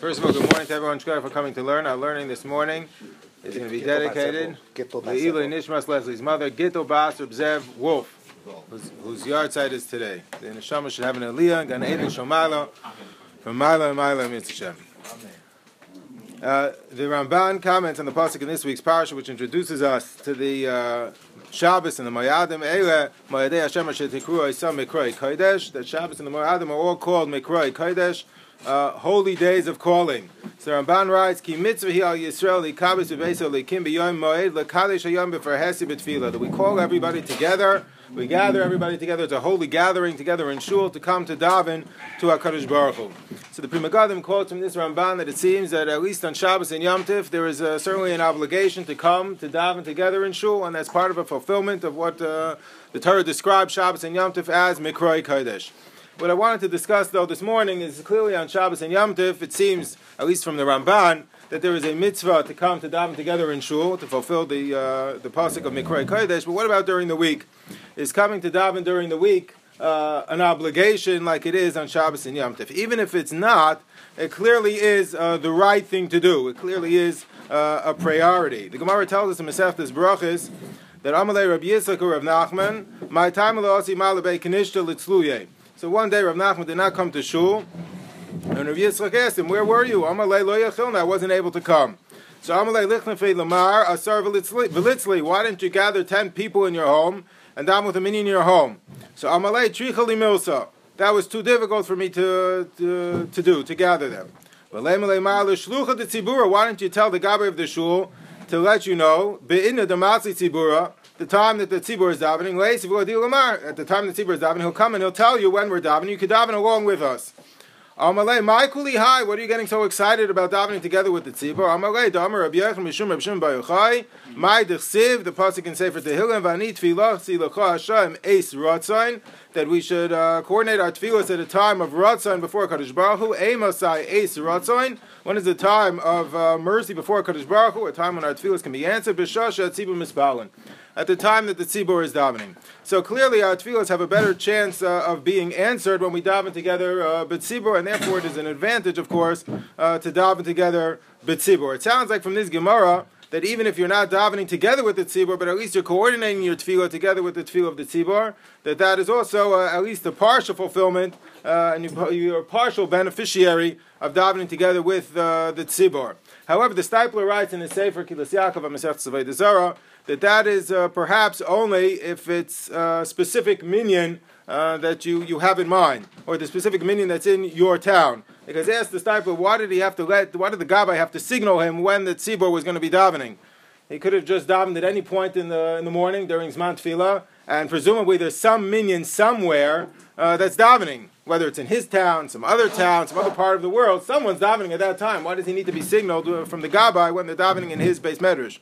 First of all, good morning to everyone. For coming to learn. Our learning this morning is going to be dedicated to Eli Nishmas Leslie's mother, Gittel Bas Zev Wolf, whose, whose yahrzeit is today. The Neshama should have an Aliyah, Gan Eden Shomala, from Mila and Mila Mitzvah. Uh, the Ramban comments on the pasuk in this week's parsha, which introduces us to the uh, Shabbos and the Moyadim. Eile Moyadei Hashem Shetikru Isam Mikroi Kodesh. That Shabbos and the Moyadim are all called Mikroi Kodesh uh, holy days of calling. So Ramban writes, "Ki mitzvah hi al Yisrael li kabis ubeso li b'yom moed le kadesh hayom b'farhesi b'tfila." That we call everybody together, we gather everybody together. It's a holy gathering together in shul to come to daven to Hakadosh Baruch Hu. So the Pri Megadim quotes from this Ramban that it seems that at least on Shabbos and Yom Tif there is uh, certainly an obligation to come to daven together in shul, and that's part of a fulfillment of what uh, the Torah describes Shabbos and Yom Tif as mikroi kodesh. What I wanted to discuss, though, this morning is clearly on Shabbos and Yom Tif, it seems, at least from the Ramban, that there is a mitzvah to come to daven together in shul to fulfill the uh, the pasuk of Mikrei Kodesh. But what about during the week? Is coming to daven during the week uh, an obligation like it is on Shabbos and Yom Tif? Even if it's not, it clearly is uh, the right thing to do. It clearly is uh, a priority. The Gemara tells us in Masechtas Brachas that Amalei Rabbi Yitzchak Rav Nachman, my time Asi Malabei Kanishta Litzluye. So one day Rav Nachman did not come to shul, and Rav Yitzchak asked him, "Where were you?" Amalei lo yachilna. I wasn't able to come. So Amalei lichnefei lamar asar velitzli. Why didn't you gather ten people in your home and down with a in your home? So Amalei trichali milsa. That was too difficult for me to, to, to do, to gather them. Why don't you tell the Gabbai of the shul to let you know, the time that the tzibur is davening, at the time the tzibur is davening, he'll come and he'll tell you when we're davening. You can daven along with us. Amalei, kuli hi. What are you getting so excited about davening together with the tzibur? Amalei, damer Rabbi Yochanan Mishum Rabbi Shimon bar Yochai. My dechsiv, the pasuk can say for Tehillim v'ani tefillah tzilacha Hashem Ace ratzain that we should uh, coordinate our tefillas at a time of ratzain before Kadosh Baruch Hu. Emasai eis ratzain. When is the time of uh, mercy before Kadosh Baruch Hu? A time when our tefillas can be answered. B'shasha tzibur misbalin at the time that the tzibur is davening. So clearly, our tefillas have a better chance uh, of being answered when we daven together uh, b'tzibur, and therefore it is an advantage, of course, uh, to daven together b'tzibur. It sounds like from this Gemara that even if you're not davening together with the tzibur, but at least you're coordinating your tefillah together with the tefillah of the tzibur, that that is also uh, at least a partial fulfillment, uh, and you, are a partial beneficiary of davening together with uh, the tzibur. However, the Steipler writes in the Sefer Kehillos Yaakov Masech Zara that that is uh, perhaps only if it's a specific minyan uh, that you, you have in mind, or the specific minyan that's in your town. Because asked the Steipler, why did he have to let, why did the Gabbai have to signal him when the tzibur was going to be davening? He could have just davened at any point in the, in the morning during Zman Tefillah, and presumably there's some minyan somewhere uh, that's davening, whether it's in his town, some other town, some other part of the world, someone's davening at that time. Why does he need to be signaled from the Gabbai when they're davening in his beis medrash?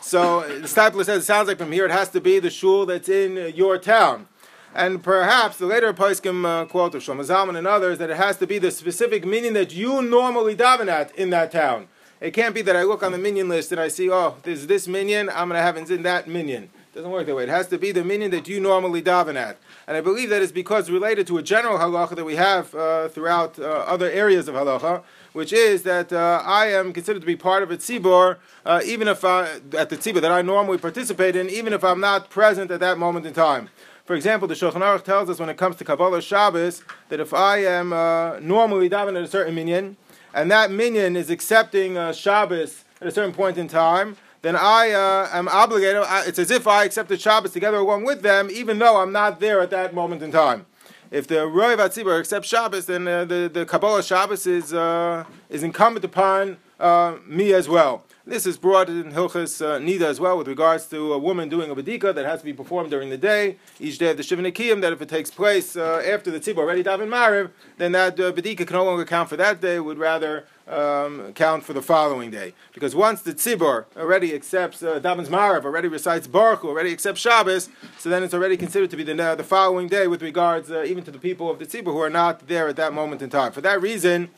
So the Steipler says it sounds like from here it has to be the shul that's in uh, your town. And perhaps the later Paiskim uh, quote of Shlomo Zalman and others that it has to be the specific minyan that you normally daven at in that town. It can't be that I look on the minyan list and I see, oh, there's this minyan, I'm going to have in that minyan. It doesn't work that way. It has to be the minyan that you normally daven at. And I believe that is because related to a general halacha that we have uh, throughout uh, other areas of halacha, which is that uh, I am considered to be part of a tzibur, uh, even if I, at the tzibur that I normally participate in, even if I'm not present at that moment in time. For example, the Shulchan Aruch tells us when it comes to Kabbalah Shabbos that if I am uh, normally davening at a certain minyan, and that minyan is accepting uh, Shabbos at a certain point in time, then I uh, am obligated. It's as if I accepted Shabbos together along with them, even though I'm not there at that moment in time if the Roy Vatzibur accepts Shabbos, then uh, the, the Kabbalah Shabbos is, uh, is incumbent upon uh, me as well. This is brought in Hilchas uh, Nida as well with regards to a woman doing a badika that has to be performed during the day, each day of the Shiva Nekiyim, that if it takes place uh, after the tzibur already daven Mariv, then that uh, badika can no longer count for that day, would rather um, count for the following day. Because once the tzibur already accepts uh, Daven's Mariv, already recites Baruch, already accepts Shabbos, so then it's already considered to be the, uh, the following day with regards uh, even to the people of the tzibur who are not there at that moment in time. For that reason,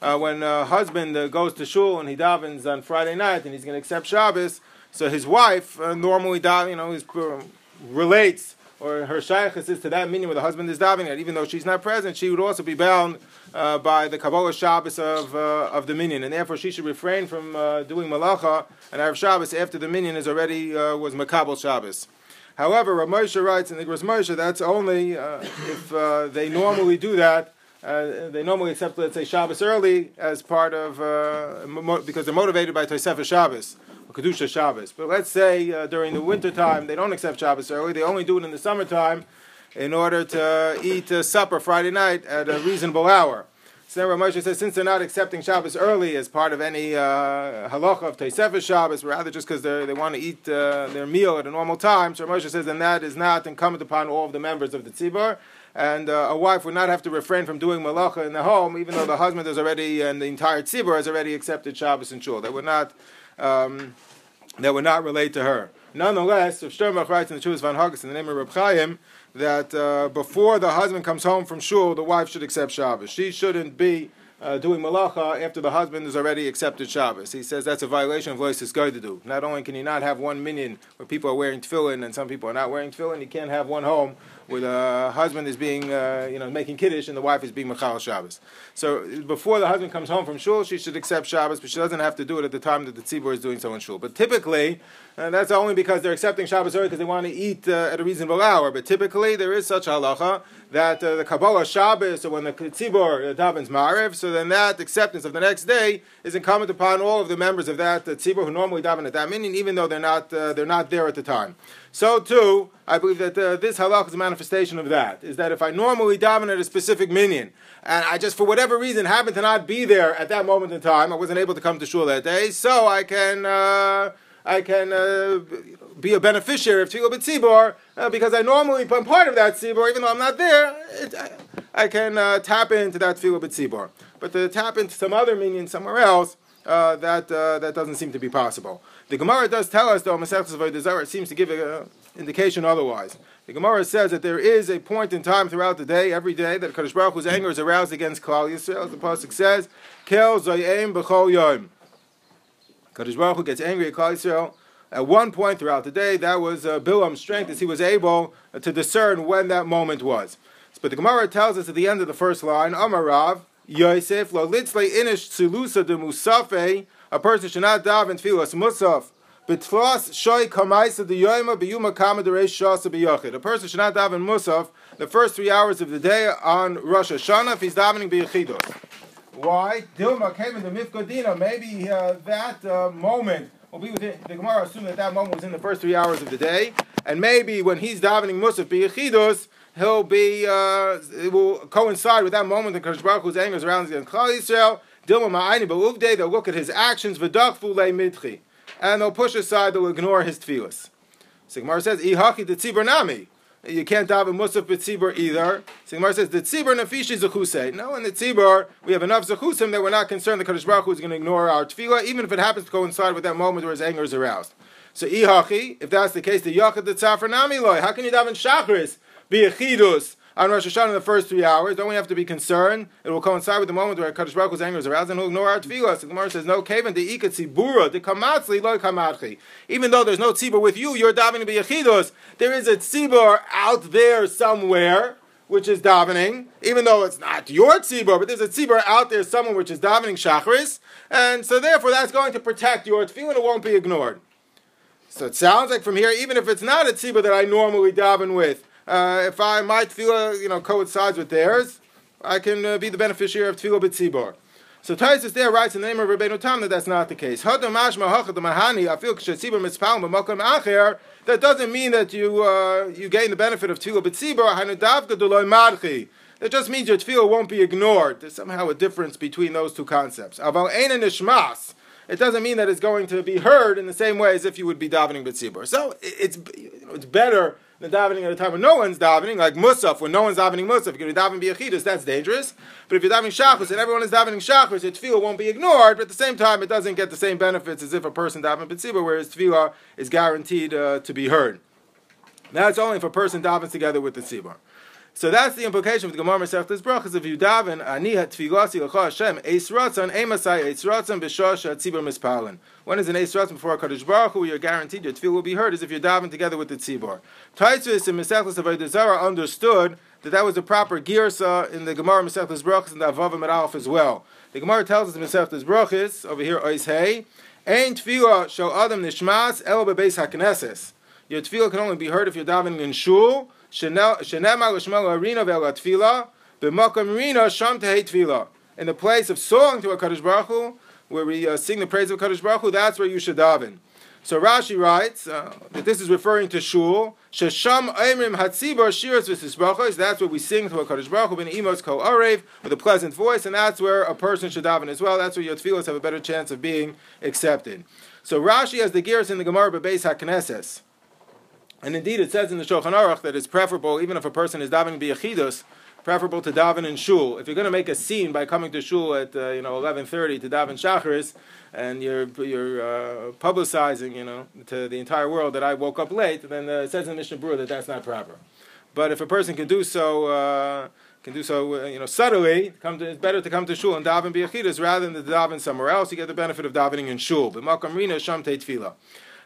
uh, when a husband uh, goes to shul and he davens on Friday night and he's going to accept Shabbos, so his wife uh, normally daven, you know, uh, relates or her shaykhis is to that minyan where the husband is davening, and even though she's not present, she would also be bound uh, by the Kabbalah Shabbos of, uh, of the minyan, and therefore she should refrain from uh, doing malacha and Erev Shabbos after the minyan is already uh, was Makabal Shabbos. However, Rav Moshe writes in the Igros Moshe that's only uh, if uh, they normally do that. They normally accept, let's say, Shabbos early as part of because they're motivated by Tosefah Shabbos Kedusha Shabbos. But let's say uh, during the winter time they don't accept Shabbos early; they only do it in the summertime in order to eat supper Friday night at a reasonable hour. So then Moshe says, since they're not accepting Shabbos early as part of any uh, halacha of Teisefah Shabbos, rather just because they want to eat uh, their meal at a normal time, so Moshe says, then that is not incumbent upon all of the members of the tzibur, and uh, a wife would not have to refrain from doing malacha in the home, even though the husband is already and the entire tzibur has already accepted Shabbos and shul. They would not um, that would not relate to her. Nonetheless, if Sternbuch writes in the Chuvas Van in the name of Reb Chaim, that uh, before the husband comes home from shul, the wife should accept Shabbos. She shouldn't be uh, doing malacha after the husband has already accepted Shabbos. He says that's a violation of Lois do. Not only can you not have one minyan where people are wearing tefillin and some people are not wearing tefillin, you can't have one home where the husband is being, uh, you know, making kiddush and the wife is being machal Shabbos. So before the husband comes home from shul, she should accept Shabbos, but she doesn't have to do it at the time that the tzibur is doing so in shul. But typically, and that's only because they're accepting Shabbos early because they want to eat uh, at a reasonable hour. But typically, there is such halacha that uh, the Kabbalah Shabbos, or when the tzibur uh, davens Maariv, so then that acceptance of the next day is incumbent upon all of the members of that uh, tzibur who normally daven at that minyan, even though they're not uh, they're not there at the time. So too, I believe that uh, this halach is a manifestation of that. Is that if I normally daven at a specific minyan, and I just for whatever reason happen to not be there at that moment in time, I wasn't able to come to shul that day, so I can. Uh, I can uh, be a beneficiary of Tefillah B'tzibor uh, because I normally am part of that tzibor, even though I'm not there. It, I, I, can uh, tap into that Tefillah B'tzibor. But to tap into some other minyan somewhere else, uh, that uh, that doesn't seem to be possible. The Gemara does tell us, though, Masechtas it seems to give an indication otherwise. The Gemara says that there is a point in time throughout the day, every day, that Kadosh Baruch Hu's anger is aroused against Klal Yisrael. The pasuk says, "Kel Zayim B'chol Yom." Kadosh Baruch Hu gets angry at Klal Yisrael. At one point throughout the day, that was uh, Bilam's strength as he was able uh, to discern when that moment was. But the Gemara tells us at the end of the first line, Amarav, Yosef, lo litzle inish tsilusa de musafe, a person should not daven tfilas musaf, betflas shoy kamaisa de yoima biyuma kama de reish shasa biyachid. A person should not daven musaf the first three hours of the day on Rosh Hashanah if he's davening biyachidos. Why? Dilma came into the Mifkodina. Maybe uh, that uh, moment will be within the Gemara assuming that that moment was in the first three hours of the day, and maybe when he's davening Musaf biyachidus, he'll be uh, it will coincide with that moment that Kodesh Baruch Hu's anger is around against Klal Yisrael. They'll look at his actions and they'll push aside. They'll ignore his tefillas. So Gemara says, "Ihaki the tzibur nami." you can't daven musaf b'tzibur either. So Gemara says the tzibur nafishi zechuse. No, in the tzibur we have enough zechusim that we're not concerned the Kaddish Baruch Hu is going to ignore our tefillah, even if it happens to coincide with that moment where his anger is aroused. So ihachi, if that's the case, the yachad the tzafar nami loy. How can you daven shachris be a chidus? On Rosh Hashanah in the first three hours. Don't we have to be concerned? It will coincide with the moment where Kaddish Baruch Hu's anger is aroused, and he'll ignore our tefillah. The Gemara says, "No kaven de ikat tzibura de kamatzli lo kamatchi." Even though there's no tzibur with you, you're davening b'yachidus. There is a tzibur out there somewhere which is davening, even though it's not your tzibur, but there's a tzibur out there somewhere which is davening shachris, and so therefore that's going to protect your tefillah. It won't be ignored. So it sounds like from here, even if it's not a tzibur that I normally daven with uh, if I my tefillah, you know, coincides with theirs, I can uh, be the beneficiary of tefillah b'tzibor. So Tosfos there writes in the name of Rabbeinu Tam that that's not the case. That doesn't mean that you uh, you gain the benefit of tefillah b'tzibor. That just means your tefillah won't be ignored. There's somehow a difference between those two concepts. It doesn't mean that it's going to be heard in the same way as if you would be davening b'tzibor. So it's you know, it's better than davening at a time when no one's davening, like Musaf, when no one's davening Musaf. If you're davening Biyachidus, that's dangerous. But if you're davening Shachris and everyone is davening Shachris, your tefillah won't be ignored, but at the same time, it doesn't get the same benefits as if a person davening B'tzibah, where his tefillah is guaranteed uh, to be heard. That's only if a person davens together with the tzibah. So that's the implication of the Gemara Masechtas Brachas. If you daven ani tfilasi l'cha Hashem eis ratzon emasai eis ratzon b'shosha tzibur mispalin. When is an eis ratzon before Kadosh Baruch Hu? You're guaranteed your tefillah will be heard as if you're davening together with the tzibur. Tosfos and Masechtas Avodah Zarah understood that that was the proper girsa in the Gemara Masechtas Brachas and the Avavim Alf as well. The Gemara tells us in Masechtas Brachas over here ois hey ein tefillah shel adam nishmas el bebeis hakneses. Your tefillah can only be heard if you're davening in shul. In the place of song to a Kaddish Baruch Hu, where we uh, sing the praise of Kaddish Baruch Hu, that's where you should daven. So Rashi writes uh, that this is referring to shul. Shesham Aimrim Hatzibar Shiras V'Sisbrachos. That's where we sing to a Kaddish Baruch Hu ben Imos Ko Arev with a pleasant voice, and that's where a person should daven as well. That's where your tefillos have a better chance of being accepted. So Rashi has the gears in the Gemara Bebeis HaKnesses. And indeed, it says in the Shulchan Aruch that it's preferable, even if a person is davening biyachidus, preferable to daven in shul. If you're going to make a scene by coming to shul at uh, you know 11:30 to daven shacharis, and you're you're uh, publicizing you know to the entire world that I woke up late, then uh, it says in the Mishnah Berurah that that's not proper. But if a person can do so. Uh, can do so, uh, you know, subtly. Come to, it's better to come to shul and daven biyachidus rather than to daven somewhere else. You get the benefit of davening in shul. B'makam rina sham tefillah.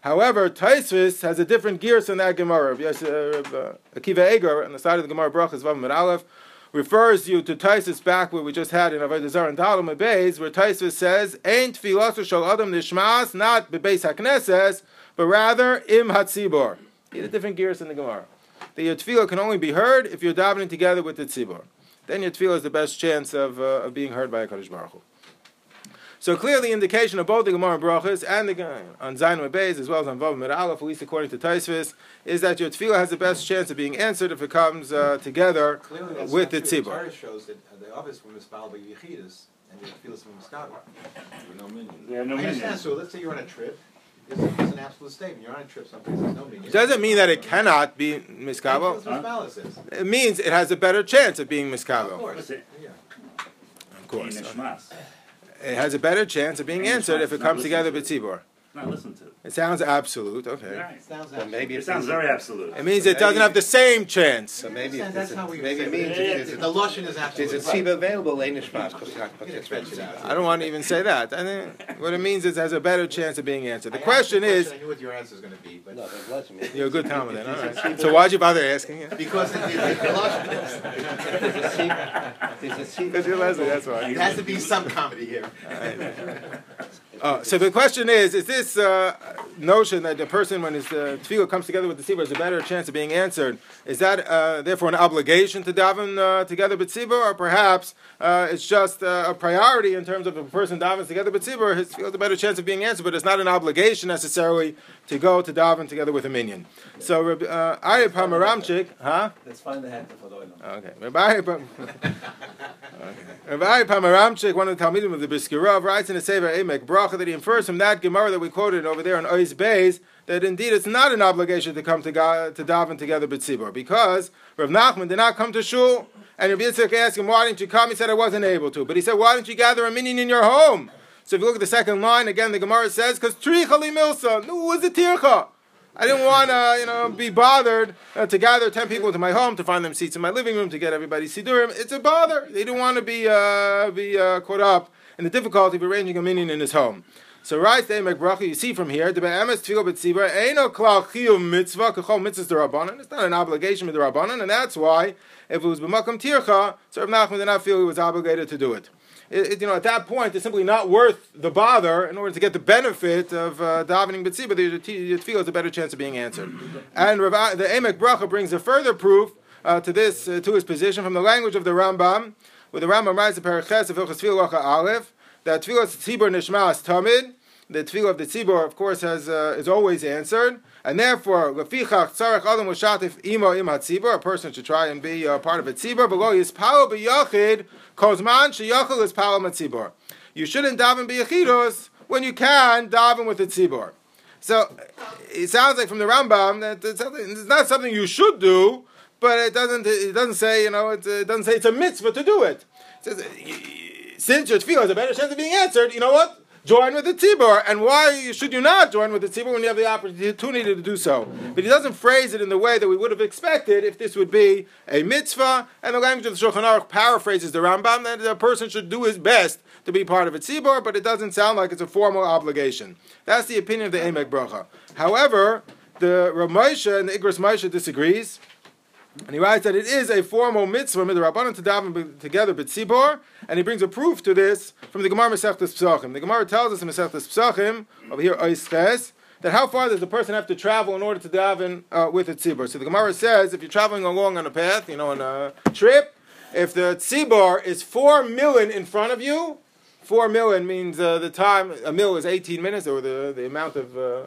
However, Tosfos has a different gear than that Gemara. Uh, uh, Akiva Eiger on the side of the Gemara Brachas Vav Aleph refers you to Tosfos back where we just had in Avodah Zarah and Dalam Beis, where Tosfos says, "Ain't filosu shal adam nishmas," not bebeis hakneses, but rather im hatzibor. He had a different gears in the Gemara. The your tefillah can only be heard if you're davening together with the tzibor. Then your tefillah has the best chance of, uh, of being heard by a Kaddish Baruch Hu. So clearly, indication of both the Gemara Brachas and the on Zayin Beis as well as on Vav Mir Aleph, at least according to Tosfos, is that your tefillah has the best chance of being answered if it comes uh, together with the tzibur. The shows that the office from Mispal by Yechidus and your tefillah from Miskabel. no minyan. Yeah, no I understand. So let's say you're on a trip. It's, it's an absolute statement. You're on a trip someplace. There's no minyan. It doesn't mean that it cannot be miskabel. Huh? It means it has a better chance of being miskabel. Of course. Yeah. Of course it has a better chance of being answered if it comes together with tzibor. Not listen to. It sounds absolute. Okay. Right. It sounds well, maybe it sounds very absolute. It means so it doesn't have the same chance. So maybe it, that's how we maybe it means it, the lushan is absolute. Is it tzibor available in I don't want to even say that. I think what it means is it has a better chance of being answered. The question is. I knew what your answer is going to be, but no, you're a good Talmud then. All right. So why'd you bother asking? It? Because the, the, the lushan is. Because you're Leslie. That's why. There has to be some comedy here. Uh, so the question is: Is this uh, notion that the person, when his uh, tefillah comes together with the tzibur, has a better chance of being answered? Is that uh, therefore an obligation to daven uh, together with tzibur, or perhaps uh, it's just uh, a priority in terms of a person davens together with tzibur, his has a better chance of being answered, but it's not an obligation necessarily to go to daven together with a minyan. So uh, Aryeh Pomeranchik, huh? Let's find the head of Okay, Rabbi Rabbi Pamaramchik, one of the Talmidim of the Brisker Rov, writes in the Sefer Emek Bracha that he infers from that Gemara that we quoted over there on Ois Beis that indeed it's not an obligation to come to, God, to daven together b'tzibur because Rav Nachman did not come to shul and Rabbi Yitzchak asked him, why didn't you come? He said, I wasn't able to. But he said, why didn't you gather a minyan in your home? So if you look at the second line, again, the Gemara says, because tricha milsa, no, was a tircha. I didn't want to, you know, be bothered uh, to gather ten people into my home to find them seats in my living room to get everybody sidurim. It's a bother. They didn't want to be uh, be uh, caught up in the difficulty of arranging a minyan in his home. So right there, Emek Bracha, you see from here, the be'emes tefillah b'tzibur eino klal chiyuv mitzvah kachol mitzvahs derabbanan. It's not an obligation with the rabbanan, and that's why if it was b'makam tircha, Rav Nachman did not feel he was obligated to do it it, you know, at that point, it's simply not worth the bother in order to get the benefit of uh, davening b'tzi, but the tefillah has a better chance of being answered. And Rav, the Emek Bracha brings a further proof uh, to this, uh, to his position from the language of the Rambam, where the Rambam writes in Periches of Hilchas Tefillah Aleph, that tefillah tzibur nishmas tamid, the tefillah of the tzibur, of course, has, uh, is always answered, and therefore, lefichach tzarech adam l'shatif imo im hatzibur, a person should try and be uh, part of a tzibur, below yispalo b'yachid, kozman sheyachal is palo matzibur. You shouldn't daven b'yachidos when you can daven with the tzibur. So it sounds like from the Rambam that it's, not something you should do, but it doesn't. It doesn't say you know. It, it doesn't say it's a mitzvah to do it. It says since your tefillah has a better chance of being answered, you know what? Join with the tzibur. And why should you not join with the tzibur when you have the opportunity to do so? But he doesn't phrase it in the way that we would have expected if this would be a mitzvah. And the language of the Shulchan Aruch paraphrases the Rambam that a person should do his best to be part of a tzibur, but it doesn't sound like it's a formal obligation. That's the opinion of the Emek Bracha. However, the Rav Moshe and the Igros Moshe disagrees. And he writes that it is a formal mitzvah midrabanan to daven together b'tzibor, and he brings a proof to this from the Gemara Masechtas Pesachim. The Gemara tells us in Masechtas Pesachim over here Oisches that how far does a person have to travel in order to daven uh, with a tzibor? So the Gemara says if you're traveling along on a path, you know, on a trip, if the tzibor is four million in front of you, four million means uh, the time a mil is 18 minutes, or the the amount of uh,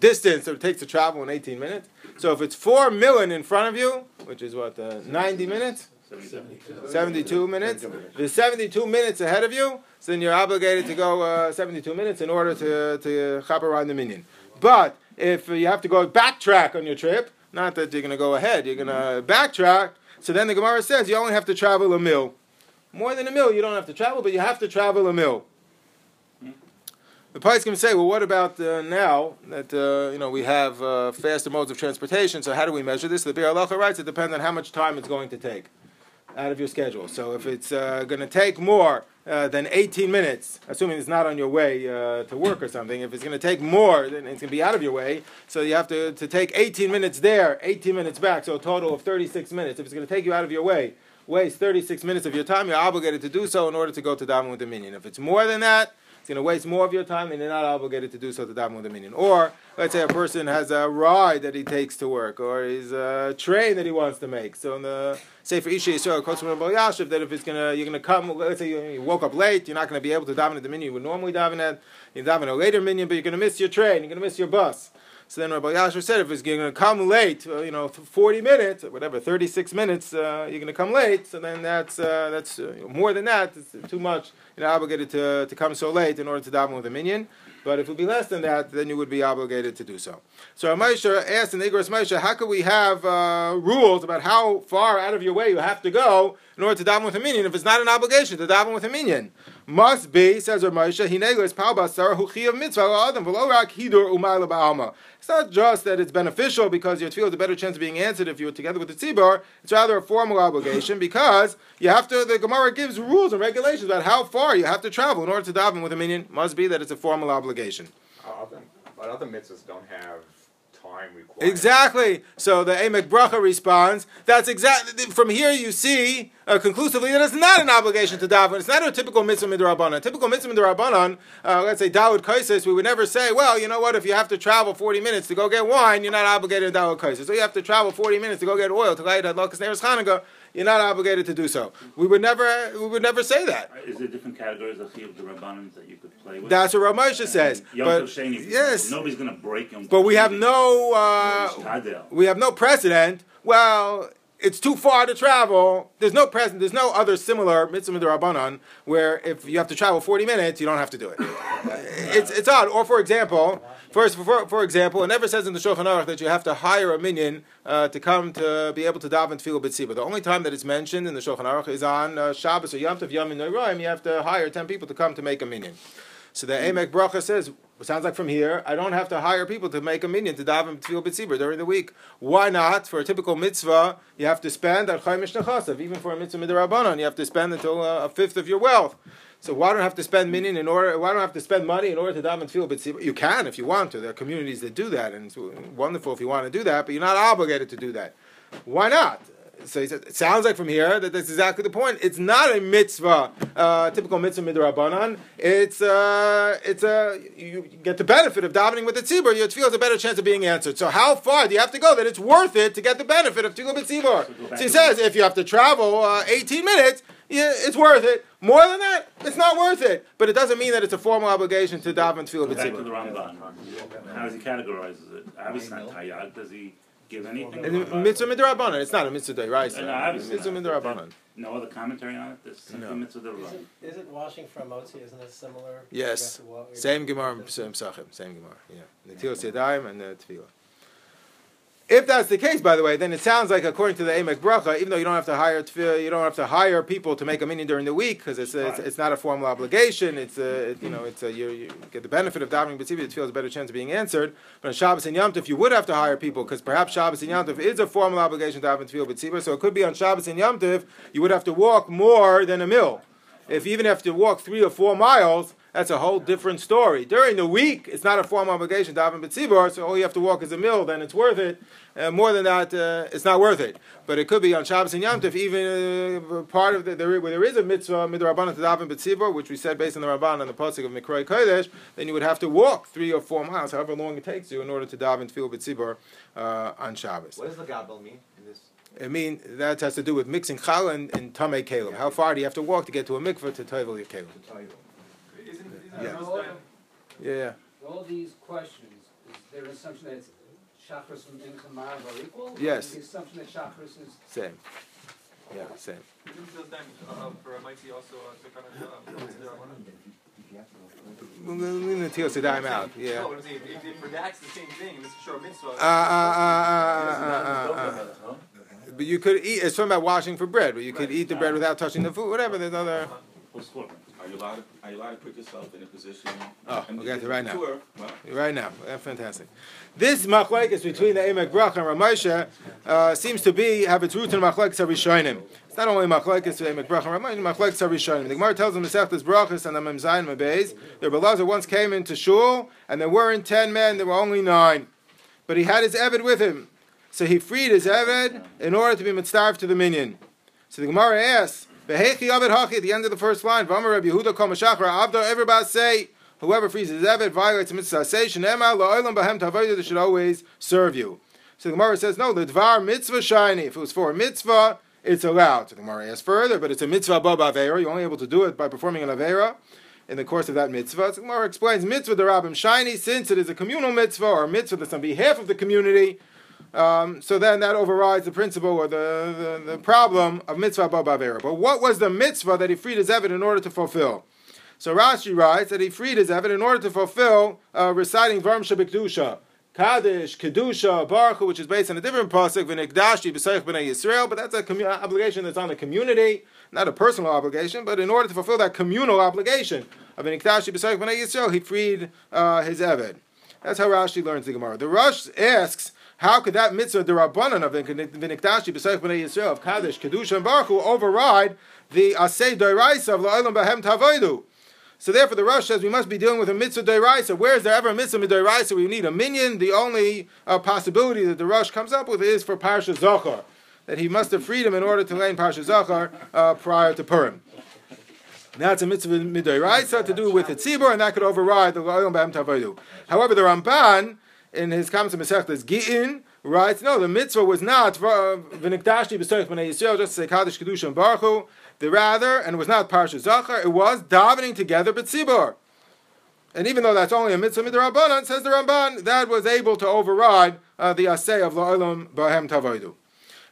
distance that it takes to travel in 18 minutes. So if it's 4 million in front of you, which is what, uh, 90 minutes? 72 minutes. There's 72 minutes ahead of you, so then you're obligated to go uh, 72 minutes in order to, to chop around the minyan. But if you have to go backtrack on your trip, not that you're going to go ahead, you're going to backtrack, so then the Gemara says you only have to travel a mil. More than a mil, you don't have to travel, but you have to travel a mil. The Pais can say, well, what about uh, now that uh, you know we have uh, faster modes of transportation? So how do we measure this? The Biur Halacha writes it depends on how much time it's going to take out of your schedule. So if it's uh, going to take more uh, than 18 minutes, assuming it's not on your way uh, to work or something, if it's going to take more, then it's going to be out of your way. So you have to, to take 18 minutes there, 18 minutes back, so a total of 36 minutes. If it's going to take you out of your way, waste 36 minutes of your time, you're obligated to do so in order to go to daven with minyan. If it's more than that, it's going to waste more of your time, and you're not obligated to do so to daven with a minyan. Or let's say a person has a ride that he takes to work, or he's a train that he wants to make. So in the sefer Ishei Yisrael, that if it's gonna you're gonna come, let's say you, you woke up late, you're not gonna be able to daven at the minyan you would normally daven at. You daven a later minyan, but you're gonna miss your train, you're gonna miss your bus. So then Rabbi Yasher said, if it's going to come late, uh, you know, 40 minutes, or whatever, 36 minutes, uh, you're going to come late. So then that's uh, that's uh, more than that. It's too much. You're obligated to, to come so late in order to daven with a minyan. But if it would be less than that, then you would be obligated to do so. So Moshe asked in Igros Moshe, how could we have uh, rules about how far out of your way you have to go in order to daven with a minyan if it's not an obligation to daven with a minyan? Must be, says Rav Moshe, hinegles pal basar hu mitzvah adam v'lo rak hidur umayla ba'alma. It's not just that it's beneficial because your tefillah has a better chance of being answered if you were together with the tzibur. It's rather a formal obligation because you have to. The Gemara gives rules and regulations about how far you have to travel in order to daven with a minyan. Must be that it's a formal obligation. But other mitzvahs don't have time required. Exactly. So the Emek Bracha responds, that's exactly, from here you see uh, conclusively that it's not an obligation to daven. It's not a typical mitzvah midrabanan. A typical mitzvah midrabanan, uh, let's say Dawud Kaisis, we would never say, well, you know what, if you have to travel 40 minutes to go get wine, you're not obligated to Dawud Kaisis. So you have to travel 40 minutes to go get oil to light Hadlakas Neres Chanukah, you're not obligated to do so. We would never, we would never say that. Is there different categories of the rabbanans that you could play with? That's what Rav Moshe says. But, yes, nobody's going to break him. but we have no, uh, we have no precedent. Well, it's too far to travel. There's no present. There's no other similar mitzvah rabbanon where if you have to travel 40 minutes, you don't have to do it. it's it's odd. Or for example, first for, for example, it never says in the Shulchan Aruch that you have to hire a minyan uh, to come to be able to daven tefillah b'tziba. The only time that it's mentioned in the Shulchan Aruch is on uh, Shabbos or Yom Tov Yom Noiraim. You have to hire 10 people to come to make a minyan. So the Emek Bracha says, sounds like from here, I don't have to hire people to make a minyan to daven tefillah b'tzibur during the week. Why not? For a typical mitzvah, you have to spend al chaimish Even for a mitzvah midrabanan, you have to spend until uh, a fifth of your wealth. So why don't I have to spend minyan in order? Why don't I have to spend money in order to daven tefillah b'tzibur? You can if you want to. There are communities that do that, and it's wonderful if you want to do that. But you're not obligated to do that. Why not? So he says, it sounds like from here that that's exactly the point. It's not a mitzvah, uh, typical mitzvah midrabanan. It's uh, it's a you get the benefit of davening with the tzibur. Your tefillah has a better chance of being answered. So how far do you have to go that it's worth it to get the benefit of tefillah b'tzibur? So he says if you have to travel uh, 18 minutes, yeah, it's worth it. More than that, it's not worth it. But it doesn't mean that it's a formal obligation to daven tefillah Back to the b'tzibur. Ramban. How does he categorize it? Obviously not tayyag. Does he give anything? Mitzvah midrabanan. It's not a mitzvah no, deraisa. obviously Mitzvah midrabanan. No other commentary on it. Is it? This simply No. mitzvah derabbanan. Isn't, isn't washing from motzi, isn't it similar? Yes. You have to wa- Same Gemara, same Psachim, same Gemara. Yeah, Netilas Yadayim and the Tefillah. If that's the case, by the way, then it sounds like according to the Emek Bracha, even though you don't have to hire you don't have to hire people to make a minyan during the week because it's, it's, it's not a formal obligation. It's a it, you know it's a you, you get the benefit of davening b'tzibur. It feels a better chance of being answered. But on Shabbos and Yom Tov, you would have to hire people because perhaps Shabbos and Yom Tov is a formal obligation to daven tefillah b'tzibur. So it could be on Shabbos and Yom Tov you would have to walk more than a mil. If you even have to walk three or four miles, that's a whole different story. During the week, it's not a formal obligation to daven b'tzibur, so all you have to walk is a mil, then it's worth it. Uh, more than that, uh, it's not worth it. But it could be on Shabbos and Yom Tov, even uh, part of the, there, where there is a mitzvah, midrabanan to daven b'tzibur, which we said based on the Ramban and the pasuk of Mikroi Kodesh, then you would have to walk three or four miles, however long it takes you, in order to daven tefillah b'tzibur uh, on Shabbos. What does the gabel mean in this? I mean, that has to do with mixing challah and, and tamei kalim. How far do you have to walk to get to a mikveh to toivel your kalim? Yeah. Yeah, yeah. All these questions, is there an assumption that Shachris and Mincha are equal? Yes. The assumption that Shachris is. Same. Yeah, same. We're going to take time out. Yeah. No, I'm saying, if it redacts the same thing, and it's a short mitzvah. Uh, uh, uh, uh, uh, uh, But you could eat. It's talking about washing for bread, but you could eat the bread without touching the food. Whatever. There's other. Are you allowed to, are you allowed to put yourself in a position? Oh, we got it right now. well, Right now, yeah, fantastic. This machlekes between the Emek Bracha and Rav Moshe uh, seems to be have its root in machlekes Harishonim. It's not only machlekes to Emek Bracha and Rav Moshe, machlekes Harishonim. The Gemara tells them the Seftas Brachas and the Mem Zayin Mabeis. The Belazar once came into shul, and there weren't ten men; there were only nine. But he had his Eved with him, so he freed his Eved in order to be mitzvah to the minyan. So the Gemara asks. The end of the first line. Everybody say whoever frees his Eved violates a mitzvah. They should always serve you. So the Gemara says no. The Dvar mitzvah shiny. If it was for a mitzvah, it's allowed. So the Gemara asks further, but it's a mitzvah above avera. You're only able to do it by performing an avera in the course of that mitzvah. So the Gemara explains mitzvah the rabbim shiny since it is a communal mitzvah or a mitzvah that's on behalf of the community. Um, so then that overrides the principle or the, the, the problem of mitzvah babavera. But what was the mitzvah that he freed his Eved in order to fulfill? So Rashi writes that he freed his Eved in order to fulfill uh, reciting Varm Shabikdusha. Kaddish, Kedusha, Baruch, which is based on a different pasuk, V'nikdashi, B'seich B'nai Yisrael, but that's an commu- obligation that's on the community, not a personal obligation, but in order to fulfill that communal obligation of V'nikdashi, B'seich B'nai Yisrael, he freed uh, his Eved. That's how Rashi learns the Gemara. The Rosh asks, how could that mitzvah, the Rabbanan of V'nikdashi b'seich b'nei Yisrael, of Kaddish, Kedusha, and Baruch override the Asay Doiraisa of La'olam Bahem Tavoidu? So therefore, the Rosh says we must be dealing with a mitzvah doiraisa. Where is there ever a mitzvah doiraisa where you need a minyan? The only uh, possibility that the Rosh comes up with is for Parsha Zachar, that he must have freed him in order to lay in Parsha Zachar uh, prior to Purim. Now it's a mitzvah midoiraisa to do with the tzibur, and that could override the La'olam Bahem Tavoidu. However, the Ramban in his comments on Masechtas Gittin writes, no, the mitzvah was not v'nikdashti b'soich b'nei Yisrael, just to say Kaddish Kedusha and Baruch The rather, and was not Parsha Zachar, it was davening together b'tzibur. And even though that's only a mitzvah midrabanan, says the Ramban, that was able to override uh, the asay of la'olam b'hem tavoidu.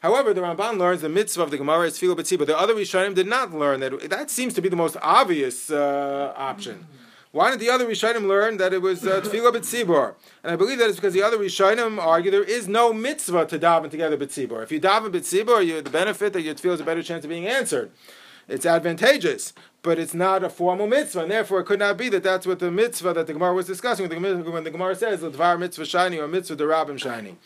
However, the Ramban learns the mitzvah of the Gemara is tefillah b'tzibur. The other Rishonim did not learn that. That seems to be the most obvious uh, option. Why did the other Rishonim learn that it was uh, tefillah b'tzibur? And I believe that it's because the other Rishonim argue there is no mitzvah to daven together b'tzibur. If you daven b'tzibur, you the benefit that your tefillah is a better chance of being answered. It's advantageous, but it's not a formal mitzvah, and therefore it could not be that that's what the mitzvah that the Gemara was discussing when the, when the Gemara says the dvar mitzvah shiny or mitzvah the derabim shiny.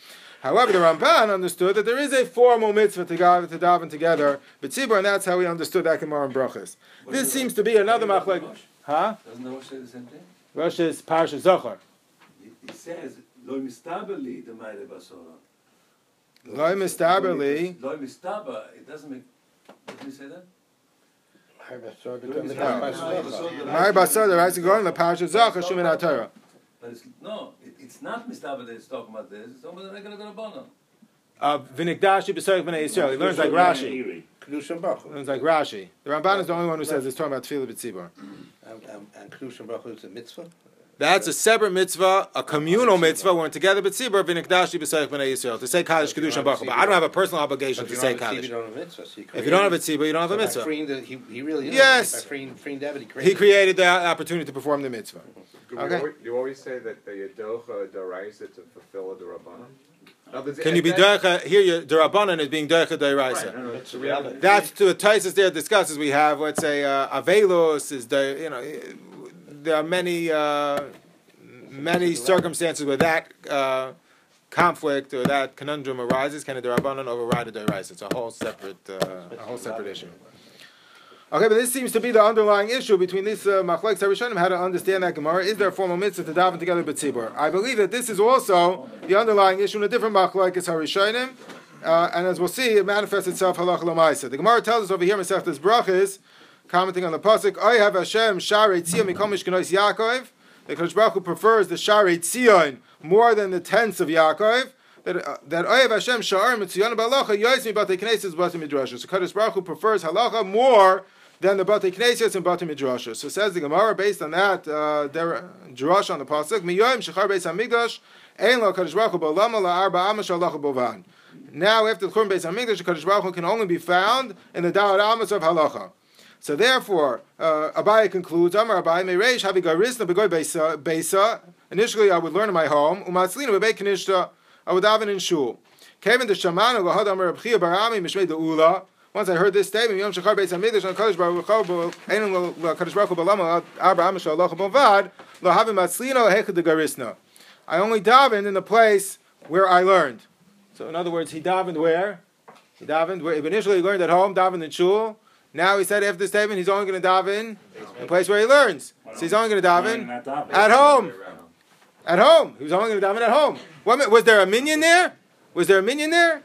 However, the Ramban understood that there is a formal mitzvah to, daven, to daven together b'tzibur, and that's how he understood that Gemara in Brachas. This seems to be another machlek. Huh? Doesn't the Rosh say the same thing? Rosh is Parsha Zohar. It says, Lo mistabeli the Meire Basora. Lo mistabeli. Lo mistaba, it doesn't make, doesn't he say that? My basar, the right going the Parsha Zohar Shumin HaTorah. But it's, no, it, it's not mistaba that it's talking about this, it's talking about the regular Rabbanon. Uh, V'nikdashi b'soich b'nei Yisrael. He learns like Rashi. Kedusha. Learns like Rashi. The Ramban is the only one who says it's talking about tefillah b'tzibur. And, and, and Kedusha Baruch is a mitzvah? That's a separate mitzvah, a communal mitzvah. We're together b'tzibur v'nikdashi b'soich b'nei Yisrael to say Kaddish Kedusha and Baruch. But I don't have a personal obligation to say don't have a Kaddish. tzibur, you don't have a mitzvah. So you If you don't have a tzibur, you don't have a mitzvah. he, he really is. Yes. Freeing, freeing David, he created He created the opportunity to perform the mitzvah. Okay. do you always say that the Yadocha Daraisa to fulfill the Rabbanim? Can you be Derech, here your Durabanan is being Derech Deiraisa. It's a reality. That's to the Tosfos there discusses we have, let's say, uh, Avelos is the, you know, there are many, uh, many circumstances where that uh, conflict or that conundrum arises. Can a Durabanan override a Deiraisa? It's a whole separate, uh, a whole separate issue. Okay, but this seems to be the underlying issue between this uh, Machlek Sarishonim, how to understand that Gemara. Is there a formal mitzvah to daven together with Tzibur? I believe that this is also the underlying issue in a different Machlek is Harishonim. Uh, and as we'll see, it manifests itself halach lamaisa. The Gemara tells us over here, Masechtas Brachas, commenting on the pasuk, I have Hashem Sharei Tzion Mikom Mishkanois Yaakov. The Kodesh Baruch prefers the Sharei Tzion more than the tents of Yaakov. That uh, that Oyev Hashem Sha'ar Mitzion Balacha Yois Mi Batei Knesses Batei Midrashos. So Kodesh Baruch Hu prefers halacha more than the Batei Knesias and Batei Midrashos. So says the Gemara based on that uh, on the pasuk Miyoim Shechar Beis Hamikdash Ein Lo Kodesh Baruch Hu Arba Amash Halacha Bovan. Now after the Churban Beis Hamikdash, Kodesh Baruch Hu can only be found in the Da'at Amos of Halacha. So therefore, uh, Abaye concludes, Amar Abaye, Mereish Havi Garisna Begoy Beisa. Initially, I would learn in my home. Umatzlina Bebe Kanishta. I would daven in shul. Kevin the Shamanu Lahad Amar Abchia Barami Mishmei. Once I heard this statement, Yom Shachar Beis Hamikdash and Kadosh Baruch Hu Ein Kadosh Baruch Hu Balama Arba Amish Allah Bovad Lo Havi Matzlina Lahechad the Garisna. I only davened in the place where I learned. So in other words, he davened where? He davened where? Initially he learned at home, davened in shul. Now he said after the statement he's only going to daven in the place where he learns. So he's only going to daven at home. At home. He was only going to daven at home. Was there a minyan there? Was there a minyan there?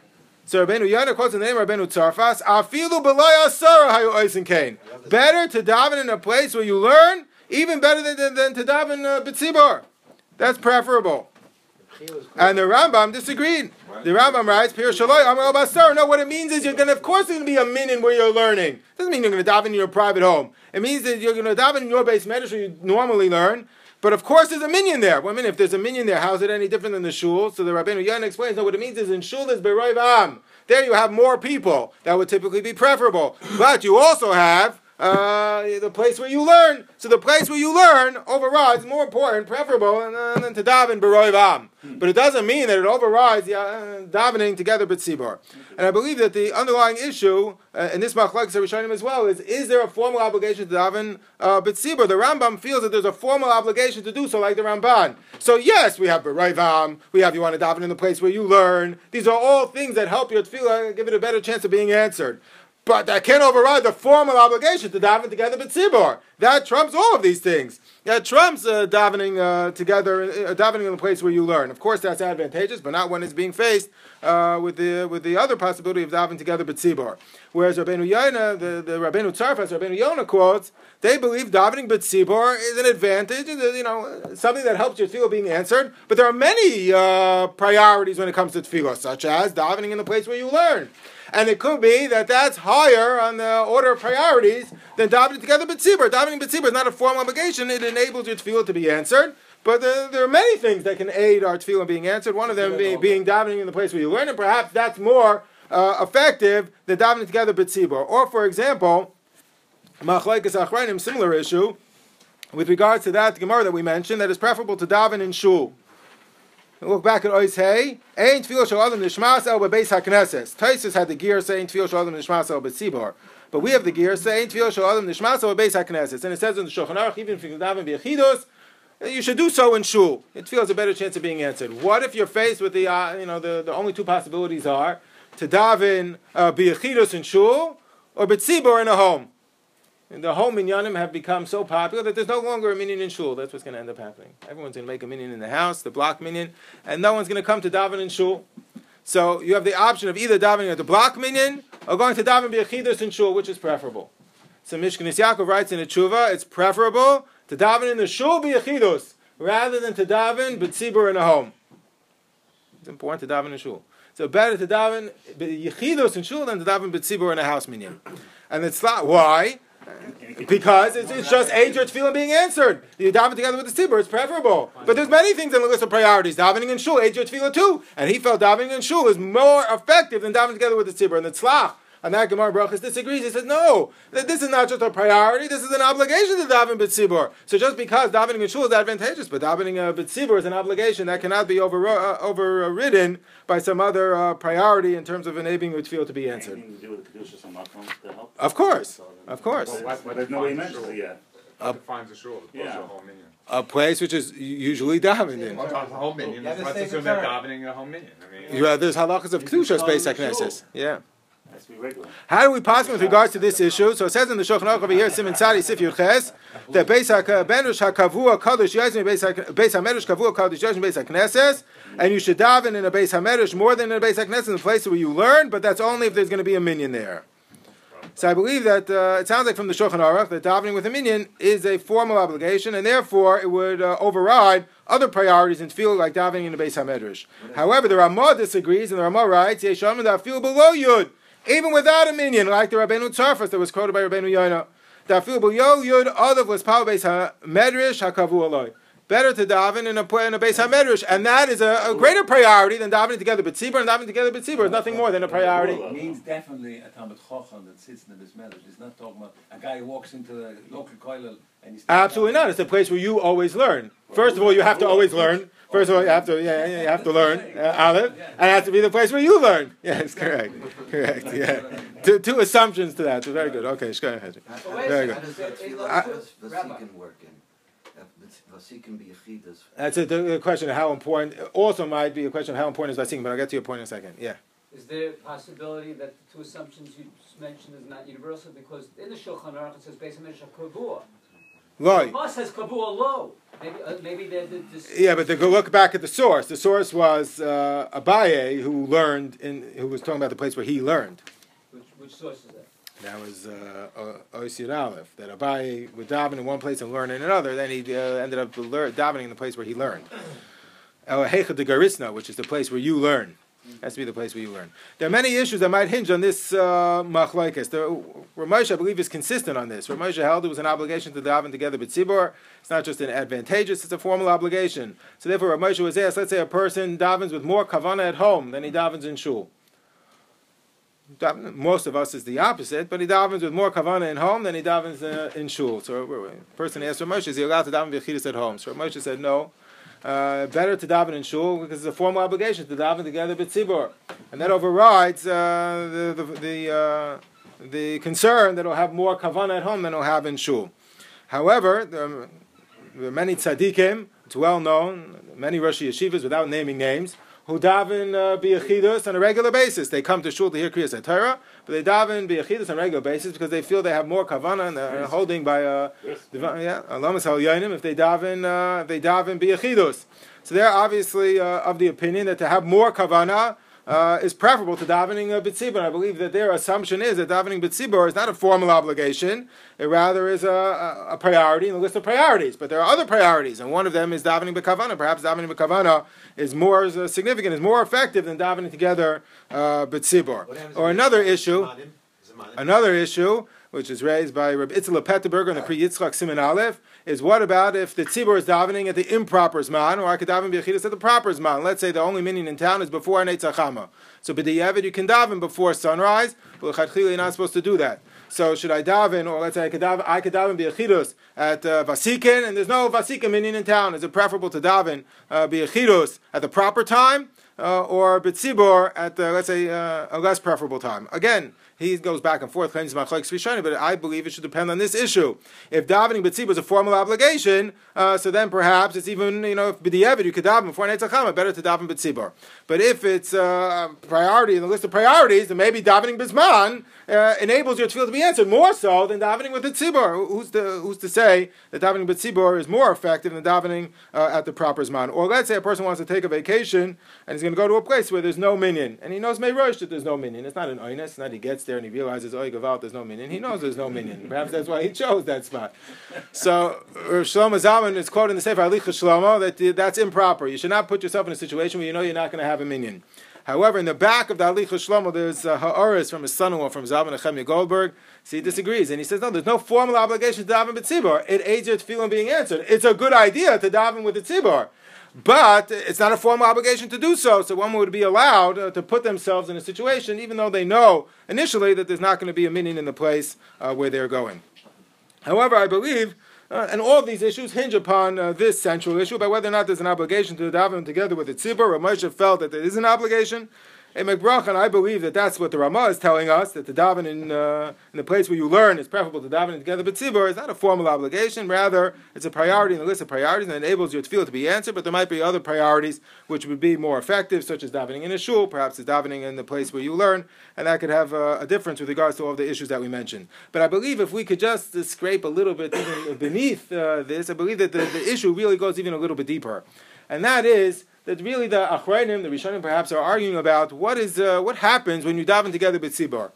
So Rabbeinu Yonah quotes the name of Rabbeinu Tzarfas. Afilu b'lay asara hayu kain. Better to daven in a place where you learn, even better than, than, than to daven uh. That's preferable. And the Rambam disagreed. The Rambam writes, Pir Shaloi, Amar Basar. No, what it means is you're going to, of course, there's going to be a minyan where you're learning. doesn't mean you're going to daven in your private home. It means that you're going to daven in your beis medrash where you normally learn. But of course, there's a minyan there. Well, I mean, if there's a minyan there, how is it any different than the shul? So the Rabbeinu Yonah explains, no, what it means is in shul is beroiv. There you have more people. That would typically be preferable. But you also have uh, the place where you learn. So the place where you learn overrides more important, preferable, than, than to daven beroiv am. But it doesn't mean that it overrides uh, davening together b'tzibor. And I believe that the underlying issue uh, in this machlek Rishonim as well is: is there a formal obligation to daven uh, b'tzibor? The Rambam feels that there's a formal obligation to do so, like the Ramban. So yes, we have beroiv am. We have you want to daven in the place where you learn. These are all things that help your tefillah give it a better chance of being answered. But that can't override the formal obligation to daven together with tzibor. That trumps all of these things. That trumps uh, davening uh, together, uh, davening in the place where you learn. Of course, that's advantageous, but not when it's being faced uh, with the with the other possibility of davening together with tzibor. Whereas Rabbeinu Yonah, the, the Rabbeinu Tzarfas, Rabbeinu Yonah quotes, they believe davening b'tzibor is an advantage, you know, something that helps your tefillah being answered. But there are many uh, priorities when it comes to tefillah, such as davening in the place where you learn. And it could be that that's higher on the order of priorities than davening together b'tzibur. Davening b'tzibur is not a formal obligation. It enables your tefillah to be answered. But there, there, are many things that can aid our tefillah being answered. One of them being, being davening in the place where you learn, and perhaps that's more uh, effective than davening together b'tzibur. Or, for example, machlekes achrayim, similar issue, with regards to that Gemara that we mentioned, that is preferable to daven in shul. Look back at Ois Hey. Ein tefillah shel adam nishmas el bebeis hakneses. Tosfos had the gear saying tefillah shel adam nishmas el betzibor. But we have the gear saying tefillah shel adam nishmas el bebeis hakneses. And it says in the Shulchan Aruch, even if you daven v'yachidus, you should do so in shul. It feels a better chance of being answered. What if you're faced with the, uh, you know, the, the only two possibilities are to daven uh, b'yachidus in shul or betzibor in a home? And the home minyanim have become so popular that there's no longer a minyan in shul. That's what's going to end up happening. Everyone's going to make a minyan in the house, the block minyan, and no one's going to come to daven in shul. So you have the option of either davening at the block minyan or going to daven b'yachidus in shul, which is preferable. So Mishkan Yaakov writes in a tshuva, it's preferable to daven in the shul b'yachidus rather than to daven b'tzibur in a home. It's important to daven in shul. So better to daven b'yachidus in shul than to daven b'tzibur in a house minyan. And it's not why. Because it's, it's just age or tefillah being answered. You daven together with the tzibur, it's preferable. But there's many things on the list of priorities. Davening in shul, age or tefillah too. And he felt davening in shul is more effective than davening together with the tzibur. And the tzlach And that Gemara Brachas disagrees. He says, no, this is not just a priority, this is an obligation to daven b'tzibur. So just because davening in shul is advantageous, but davening uh, b'tzibur is an obligation that cannot be over, uh, overridden by some other uh, priority in terms of enabling the tefillah to be answered. Anything to do with the to help? Of course, of course. Well, what, what There's no way defines a mentions shul? it yet. What defines a shul? Yeah. a home minyan. A place which is usually davened in. Well, it's a home minyan. Yeah, Let's assume they're concern. davening a home minyan. I mean, Yeah, there's halachas of kedushas based on knesses. Yeah. How do we pass with regards to this issue? So it says in the Shulchan Aruch over here, Simon Tzadi Sif Yuches, that Beis HaBenush HaKavua Kadosh Yezim Beis Ha- Beis HaMerush Kavua Kadosh Yezim Beis HaKnesses, and you should daven in a Beis HaMerush more than in a Beis HaKnesses, in the place where you learn, but that's only if there's going to be a minyan there. So I believe that uh, it sounds like from the Shulchan Aruch that davening with a minyan is a formal obligation, and therefore it would uh, override other priorities and feel like davening in the Beis Hamedrash. However, the Ramah disagrees, and the Ramah writes, "Yeshamim feel below yud, even without a minyan, like the Rabbeinu Tzarfas that was quoted by Rabbeinu Yonah. Dafil below yud, other was power Beis Hamedrash hakavu aloi." Better to daven in a in a Beis Hamedrash, and that is a, a greater priority than davening together. But tzibur and davening together, but tzibur is nothing more than a priority. It means definitely a Talmud Chacham that sits in the Bismillah. It's not talking about a guy who walks into the local koilel and he's Absolutely not. It's a place where you always learn. First of all, you have to always learn. First of all, you have to yeah, yeah, you have to learn uh, Aleph, and it has to be the place where you learn. Yes, correct, correct. Yeah, two, two assumptions to that. So very good. Okay, go ahead. But wait a Very second. good. In? Vasikin be Yechidas. That's a, the, the question of how important. Also, might be a question of how important is Vasing, but I'll get to your point in a second. Yeah. Is there a possibility that the two assumptions you just mentioned is not universal? Because in the Shulchan Aruch it says Beis HaMedrash HaKavua. Right. Plus says Kavua low. Maybe, uh, maybe they're the, this. Yeah, but to go look back at the source. The source was uh, Abaye, who learned in, who was talking about the place where he learned. Which, which source is that? That was uh, Oisir Aleph. That Abaye would daven in one place and learn in another. Then he uh, ended up lear- davening in the place where he learned. El Heicha de Garisna, which is the place where you learn. Has to be the place where you learn. There are many issues that might hinge on this uh, machlokes. Ramesh, I believe, is consistent on this. Ramesh held it was an obligation to daven together with tzibor. It's not just an advantageous; it's a formal obligation. So therefore, Ramesh was asked. Let's say a person davens with more kavana at home than he davens in shul. Most of us is the opposite, but he davens with more kavana in home than he davens uh, in shul. So a person asked Ramesh, "Is he allowed to daven v'chidus at home?" So Ramesh said, "No." Uh, better to daven in shul because it's a formal obligation to daven together with tzibur, and that overrides uh, the the the, uh, the concern that he'll have more kavana at home than he'll have in shul. However, there are, there are many tzaddikim. It's well known. Many Rosh Yeshivas, without naming names, who daven uh, biyachidus on a regular basis. They come to shul to hear kriyas Torah, but they daven biyachidus on a regular basis because they feel they have more kavana and they're holding by uh, divi- yeah, alamas hal yonim if they daven uh, if they daven biyachidus. So they're obviously uh, of the opinion that to have more kavana. Uh, is preferable to davening uh, b'tzibur. I believe that their assumption is that davening b'tzibur is not a formal obligation; it rather is a, a, a priority in the list of priorities. But there are other priorities, and one of them is davening b'kavana. Perhaps davening b'kavana is more uh, significant, is more effective than davening together uh, b'tzibur. Or another issue. Manim? Is it Manim? Another issue, which is raised by Rabbi Itzele Peterburger in the Pri Yitzchak Siman Aleph, is what about if the tzibur is davening at the improper zman, or I could daven b'yachidus at the proper zman? Let's say the only minyan in town is before Netz Hachama. So b'di'evid you can daven before sunrise, but you're not supposed to do that. So should I daven, or let's say I could daven, I could daven b'yachidus at uh, Vasikin, and there's no Vasikin minyan in town. Is it preferable to daven uh, b'yachidus at the proper time? Uh, or b'tzibor at the, let's say uh, a less preferable time. Again, he goes back and forth, claims machlokes but I believe it should depend on this issue. If davening b'tzibor is a formal obligation, uh, so then perhaps it's even you know if b'di'evid you could daven before netz hachama, better to daven b'tzibor. But if it's uh, a priority in the list of priorities, then maybe davening b'zman uh, enables your tefillah to be answered more so than davening with the tzibor. Who's to who's to say that davening b'tzibor is more effective than davening uh, at the proper zman? Or let's say a person wants to take a vacation and he's going to go to a place where there's no minyan, and he knows meirosh that there's no minyan. It's not an oinus. Not he gets there and he realizes, oh, gavalt, there's no minyan. He knows there's no minyan. Perhaps that's why he chose that spot. So Rav Shlomo Zalman is quoted in the Sefer Halichos Shlomo that that's improper. You should not put yourself in a situation where you know you're not going to have a minyan. However, in the back of the Halichos Shlomo, there's a Ha'aris from his son-in-law, from Zalman Nechemia Goldberg. So he disagrees, and he says, no, there's no formal obligation to daven b'tzibor. It aids your tefillah being answered. It's a good idea to daven with the tzibor. But it's not a formal obligation to do so. So one would be allowed uh, to put themselves in a situation, even though they know initially that there's not going to be a minyan in the place uh, where they're going. However, I believe, uh, and all of these issues hinge upon uh, this central issue about whether or not there's an obligation to daven together with the tzibur. Ramosha felt that there is an obligation. Emek Bracha, I believe that that's what the Ramah is telling us, that the daven in, uh, in the place where you learn is preferable to daven together but tzibur is not a formal obligation, rather it's a priority in the list of priorities and enables your tefillah to be answered, but there might be other priorities which would be more effective, such as davening in a shul, perhaps it's davening in the place where you learn, and that could have a, a difference with regards to all the issues that we mentioned. But I believe if we could just uh, scrape a little bit even beneath uh, this, I believe that the, the issue really goes even a little bit deeper. And that is that really the Achrayim, the Rishonim perhaps, are arguing about what is uh, what happens when you daven together with Tzibor.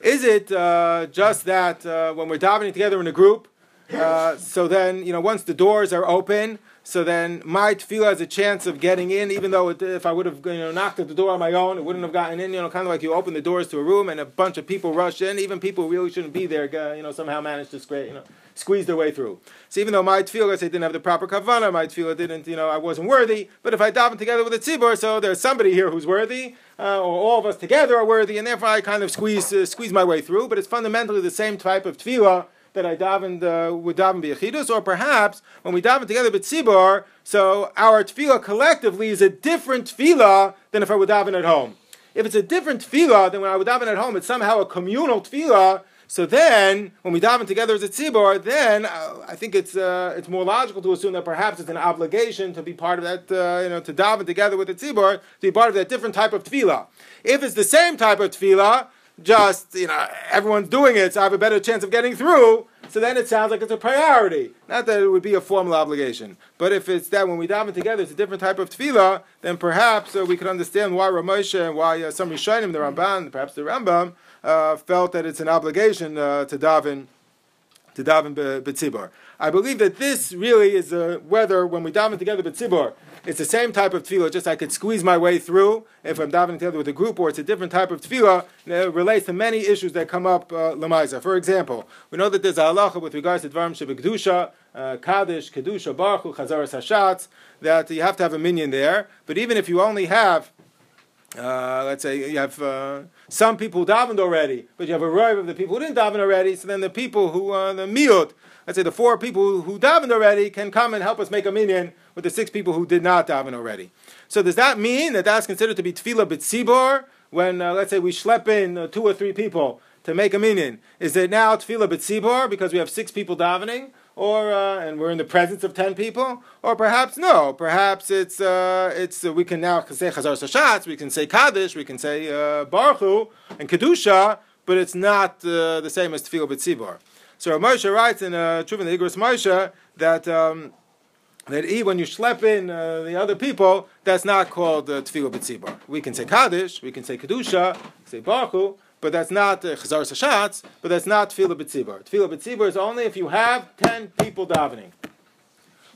Is it uh, just that uh, when we're davening together in a group, uh, so then you know once the doors are open, so then my tefillah has a chance of getting in, even though it, if I would have you know knocked at the door on my own, it wouldn't have gotten in. You know, kind of like you open the doors to a room and a bunch of people rush in, even people who really shouldn't be there, you know, somehow manage to scrape, you know squeeze their way through. So even though my tefillah, say, didn't have the proper kavana, my tefillah didn't, you know, I wasn't worthy, but if I daven together with a tzibur, so there's somebody here who's worthy, uh, or all of us together are worthy, and therefore I kind of squeeze, uh, squeeze my way through, but it's fundamentally the same type of tefillah that I davened uh, with daven b'yachidus, or perhaps when we daven together with tzibur, so our tefillah collectively is a different tefillah than if I would daven at home. If it's a different tefillah than when I would daven at home, it's somehow a communal tefillah, so then, when we daven together as a tzibor, then uh, I think it's uh, it's more logical to assume that perhaps it's an obligation to be part of that, uh, you know, to daven together with the tzibor, to be part of that different type of tefillah. If it's the same type of tefillah, just you know, everyone's doing it, so I have a better chance of getting through. So then it sounds like it's a priority, not that it would be a formal obligation. But if it's that when we daven together, it's a different type of tefillah, then perhaps uh, we could understand why Ramosha and why uh, some Rishonim, the Ramban, perhaps the Rambam uh, felt that it's an obligation uh, to daven to daven betzibur. I believe that this really is a, whether when we daven together betzibur, it's the same type of tefillah, just I could squeeze my way through if I'm davening together with a group, or it's a different type of tefillah. It relates to many issues that come up uh, lamaisa. For example, we know that there's a halacha with regards to dvarim shebekdusha, uh, kaddish, kedusha, baruch, hu, chazaras hashatz, that you have to have a minyan there. But even if you only have uh, let's say you have uh, some people who davened already, but you have a row of the people who didn't daven already. So then the people who uh, the miut, let's say the four people who, who davened already, can come and help us make a minyan with the six people who did not daven already. So does that mean that that's considered to be tefillah b'tzibor when uh, let's say we schlep in uh, two or three people to make a minyan? Is it now tefillah b'tzibor because we have six people davening? Or uh, and we're in the presence of ten people, or perhaps no, perhaps it's uh, it's uh, we can now say Chazar Sashatz, we can say Kaddish, we can say uh, and Kedusha, but it's not uh, the same as Tefillah B'tzibor. So Moshe writes in uh, Truvin the Igros Moshe that. Um, that when you schlep in uh, the other people, that's not called uh, tefillah b'tzibor. We can say kaddish, we can say kedusha, say baruch, but that's not chazar uh, sashatz, but that's not tefillah b'tzibur. Tefillah b'tzibur is only if you have ten people davening.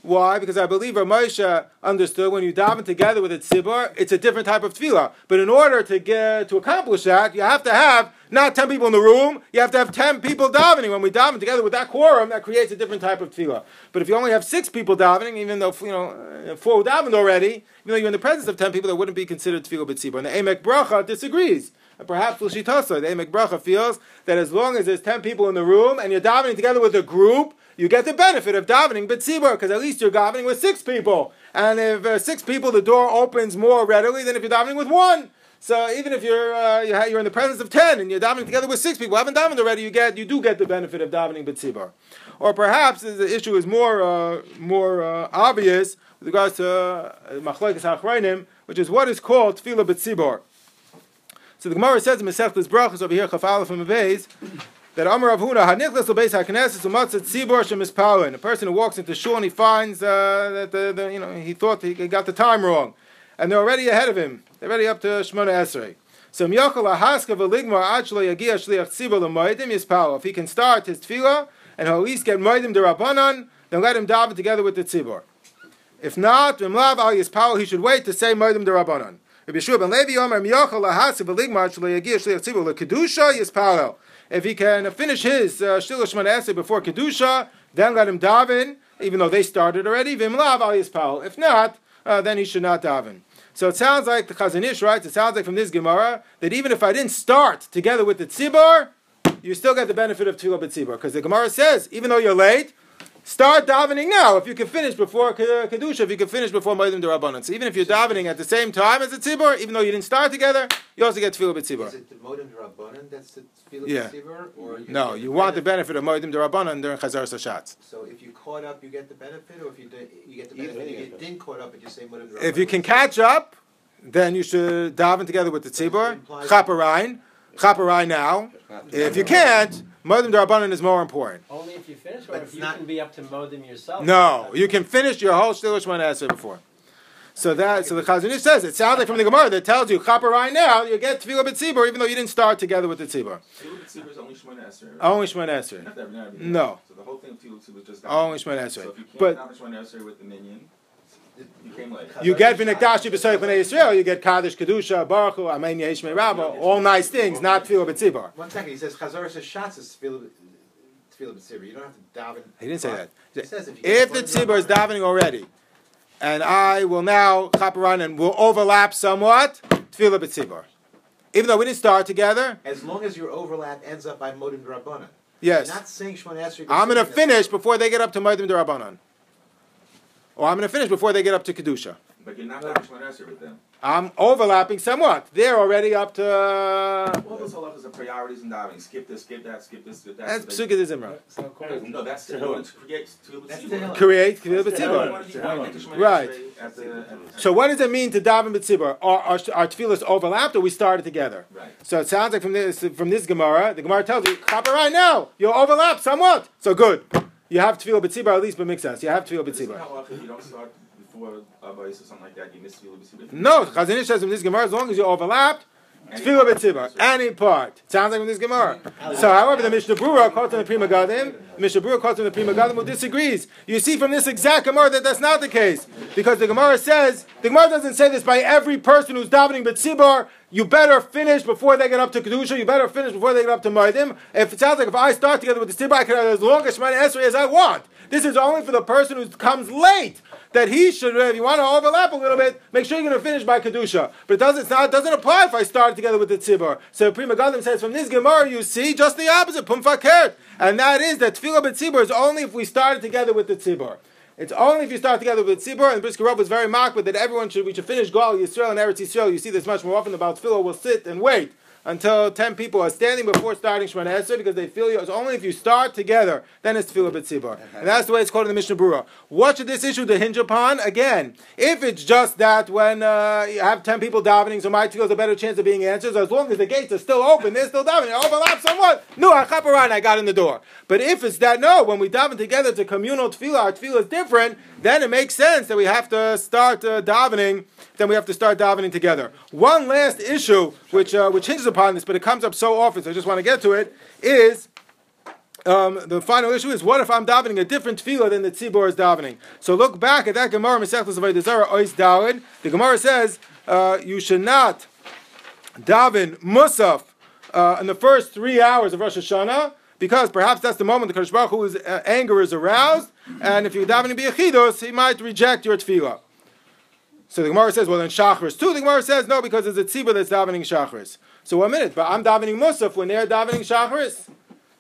Why? Because I believe Moshe understood when you daven together with a tzibur, it's a different type of tefillah. But in order to get to accomplish that, you have to have not ten people in the room. You have to have ten people davening. When we daven together with that quorum, that creates a different type of tefillah. But if you only have six people davening, even though you know four davened already, even though you're in the presence of ten people, that wouldn't be considered tefillah b'tzibur. And the Emek Bracha disagrees. Perhaps L'shitasa, the Emek Bracha feels that as long as there's 10 people in the room and you're davening together with a group, you get the benefit of davening B'tzibur, because at least you're davening with six people. And if uh, six people, the door opens more readily than if you're davening with one. So even if you're uh, you're in the presence of ten and you're davening together with six people, haven't davened already, you get you do get the benefit of davening b'tzibur. Or perhaps the issue is more uh, more uh, obvious with regards to uh, machlekes which is what is called tefillah b'tzibur. So the Gemara says in Masechtas Brachos over here, Chaf from and Beis, that Amar Huna Hanichlas Lebeis Hakneses Umatzat Tzibor Shemispalin. A person who walks into shul and he finds uh, that the, the, you know he thought he got the time wrong, and they're already ahead of him. They're already up to Shmona Esrei. So Miyachal Ahaska V'Ligmar Achlo Yagia Shliach Tzibor L'Moedim Yispal. If he can start his tefillah and he'll at least get Moedim Derabanan, then let him daven together with the Tzibor. If not, Rimlav Al Yispal, he should wait to say Moedim Derabanan. If he can finish his uh, Shila Shemana before Kedusha, then let him daven even though they started already. If not, uh, then he should not daven. So it sounds like the Chazon Ish writes. It sounds like from this Gemara that even if I didn't start together with the tzibor, you still get the benefit of tefillah b'tzibor because the Gemara says even though you're late, Start davening now if you can finish before kedusha. If you can finish before moedim derabanan. So even if you're davening at the same time as the tzibur, even though you didn't start together, you also get tefillah b'tzibur. Is it the moedim derabanan that's the tefillah Yeah. b'tzibur, or you No, you the want the benefit- benefit of moedim derabanan during chazar sashatz. So if you caught up, you get the benefit, or if you did, you get the benefit. way, If you you get didn't caught up, and you say moedim derabanan. If you can catch up, then you should daven together with the tzibur. Chaparine, chaparine now. If you can't, moedim derabanan is more important. Only if you finish, or But if it's you not- can be up to modim yourself. No, you can finish your whole shlish one answer before. So that so the Chazon says it sounds like from the Gemara that tells you chaparine now you get tefillah b'tzibur even though you didn't start together with the tzibur. Tefillah b'tzibur is only Shemona Esrei, right? Only Shemon Esrei. Not every- not every- No. So the whole thing of Tefillah b'tzibur is just. Only davening. Shemon Esrei. So if you But- can't daven Shemona Esrei with the minyan, you came late. You get v'nikdashi b'soich b'nei Yisrael, you get kaddish kedusha baruch hu amen yesh rabba, all nice things, not tefillah b'tzibur. One second, he says Chazar says shots is tefillah b'tzibur. You don't have to daven. He didn't say that. He says if If the tzibur is davening already, and I will now chaparan and will overlap somewhat, tefillah b'tzibur. Even though we didn't start together, as long as your overlap ends up by moedim derabanan. yes, You're not saying Shemona Esrei. I'm going to finish before they get up to moedim derabanan, or I'm going to finish before they get up to kedusha. But you're not davening Shemona Esrei with them. I'm overlapping somewhat. They're already up to. All those halachas are priorities in davening. Skip this, skip that, skip this, skip that. That's so they- psukah de zimra. So No, that's the Tehillim. to create Tefillah That's. Tehillim. Create tefillah That's. Tehillim. You wanna- you wanna get to Shemona Right. Esrei at the- at- So what does it mean to daven b'tzibur? Are our, our tefillahs overlapped or we started together? Right. So it sounds like from this from this Gemara, the Gemara tells you, Chapa right now, you overlap somewhat. So good. You have tefillah b'tzibur at least b'mixas. You have tefillah But isn't b'tzibur. how often you don't start before Abayis or something like that, you miss Tefillah b'tzibur? No, Chazon Ish says from this Gemara, as long as you overlapped, tefillah b'tzibur, any part. Sounds like from this Gemara. So, however, the Mishnah Brura quotes him the Pri Megadim, Mishnah Brura quotes him the Pri Megadim who disagrees. You see from this exact Gemara that that's not the case. Because the Gemara says, the Gemara doesn't say this by every person who's davening b'tzibur, you better finish before they get up to Kedusha, you better finish before they get up to Moedim. If it sounds like if I start together with the tzibur, I can have as long as Shemana Esrei as I want. This is only for the person who comes late. That he should, if you want to overlap a little bit, make sure you're going to finish by kedusha. But it doesn't, it's not, it doesn't apply if I start together with the tzibur. So Pri Megadim says from this Gemara, you see just the opposite, pum fakert, and that is that tefillah b'tzibur is only if we started together with the tzibur. It's only if you start together with tzibur, and Brisker Rav was very mocked with that everyone should we should finish Gal Yisrael and Eretz Yisrael. You see this much more often. About tefillah will sit and wait until ten people are standing before starting Shemana Esrei because they feel. It's only if you start together, then it's tefillah b'tzibur, and that's the way it's called in the Mishnah Brura. What should this issue to hinge upon? Again, if it's just that when uh, you have ten people davening, so my tefillah has a better chance of being answered. So as long as the gates are still open, they're still davening. Overlap somewhat. No, I chaparan, I got in the door. But if it's that no, when we daven together, it's a communal tefillah. Our tefillah is different. Then it makes sense that we have to start uh, davening. Then we have to start davening together. One last issue, which uh, which hinges upon this, but it comes up so often, so I just want to get to it, is um, the final issue is what if I'm davening a different tefillah than the tzibor is davening? So look back at that Gemara Masechtas Zarah Ois Dawid. The Gemara says uh, you should not daven musaf uh, in the first three hours of Rosh Hashanah because perhaps that's the moment the Kodesh Baruch Hu's uh, anger is aroused, and if you're davening biyachidus, he might reject your tefillah. So the Gemara says, well, then Shachris too. The Gemara says, no, because it's a tzibur that's davening Shachris. So one minute, but I'm davening Musaf when they're davening Shachris.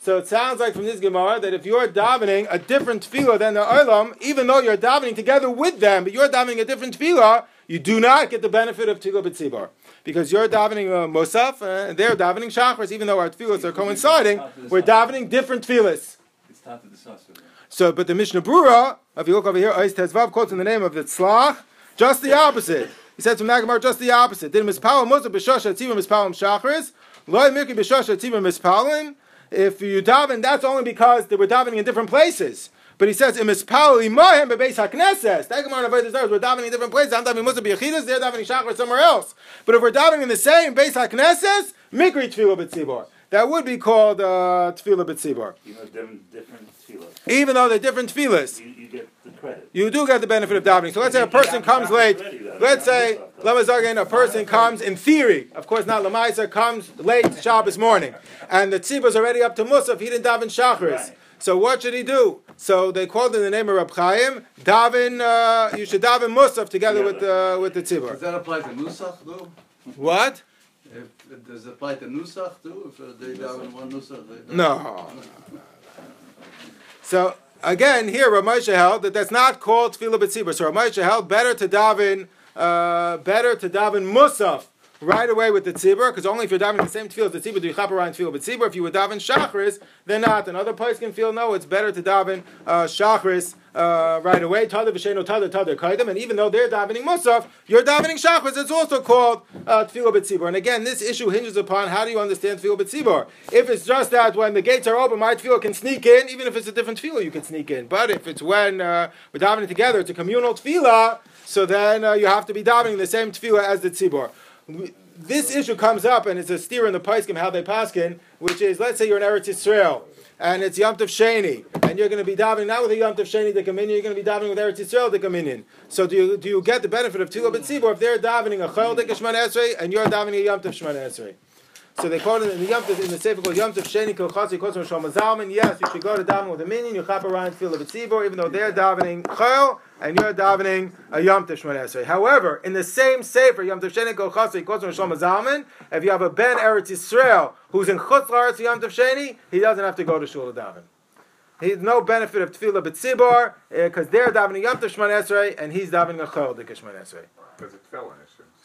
So it sounds like from this Gemara that if you're davening a different tefillah than the Olam, even though you're davening together with them, but you're davening a different tefillah, you do not get the benefit of tefillah b'tzibur. Because you're davening uh, Musaf, uh, and they're davening Shachris, even though our tefillahs are coinciding, we're davening different tefillahs. It's not the disasser. So, but the Mishnah Brura, if you look over here, Ois Tezvav quotes in the name of the Tzlach, just the opposite. He says from Nagamar, just the opposite. Did Mispal Musa B'Shosha Tzivim Mispalim Shachris? Loi Mirki B'Shosha Tzivim Mispalim? If you daven, that's only because they were davening in different places. But he says, "Imispal imahem bebeis hakneses." That Gemara in Avodah we're davening in different places. I'm davening Musa b'Yechidus, they're davening Shachar somewhere else. But if we're davening in the same beis hakneses, mikri tefillah b'tzibor. That would be called uh, tefillah b'tzibor. You know, different, different tefillah. Even though they're different tefillahs. You, you get the credit. You do get the benefit of davening. So let's say a person comes late. Let's say, Lamazargan, a person comes in theory, of course not Lamaisa, comes late Shabbos morning, and the tzibah is already up to Musaf. He didn't daven Shachris. Right. So what should he do? So they called in the name of Rab Chaim. Davin, uh, you should daven Musaf together with the with the tzibur. Does that apply to Musaf, though? What? Does it apply to Nusach too? If uh, they daven one Nusach, they No. So again, here Rav Moshe held that that's not called tefillah b'tzibur. So Rav held better to daven, uh, better to daven musaf right away with the tzibur, because only if you're davening the same tefillah as the tzibur do you chap around tefillah b'tzibur. If you were daven shachris, then not. And other places can feel no, it's better to daven uh, shachris uh, right away. Tada v'sheno tada tada kaidem. And even though they're davening musaf, you're davening shachris. It's also called uh, tefillah b'tzibur. And again, this issue hinges upon how do you understand tefillah b'tzibur. If it's just that when the gates are open, my tefillah can sneak in, even if it's a different tefillah, you can sneak in. But if it's when uh, we're davening together, it's a communal tefillah, so then uh, you have to be davening the same tefillah as the tzibur. This issue comes up, and it's a steer in the Paiskim how they paskin, which is let's say you're in Eretz Yisrael, and it's Yom Tov Sheni, and you're going to be davening not with a Yom Tov Sheni to come in, you're going to be davening with Eretz Yisrael to come in. So do you do you get the benefit of Tefillah B'tzibur if they're davening a Dik Shemana Esrei and you're davening a Yom Tov Shemana Esrei? So they call it in the Yom Tov, in the Sefer called Yom Tov Sheni Kol Chasi Kol Tzom Shom Zalman. Yes, you should go to davening with a minyan. You chap around Tefillah B'tzibur, even though they're davening Chayil and you're davening a Yom Tov Shemana Esrei. However, in the same Sefer Yom Tov Sheni Kol Chasi Kol Tzom Shom Zalman, if you have a Ben Eretz Yisrael who's in Chutz La'aretz Yom Tov Sheni, he doesn't have to go to Shul to daven. He's no benefit of Tefillah B'tzibur because eh, they're davening Yom Tov Shemana Esrei and he's davening a Chayil Dik Shemana Esrei. There's a felon.